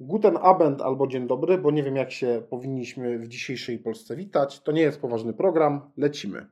Guten Abend albo dzień dobry, bo nie wiem jak się powinniśmy w dzisiejszej Polsce witać. To nie jest poważny program, lecimy.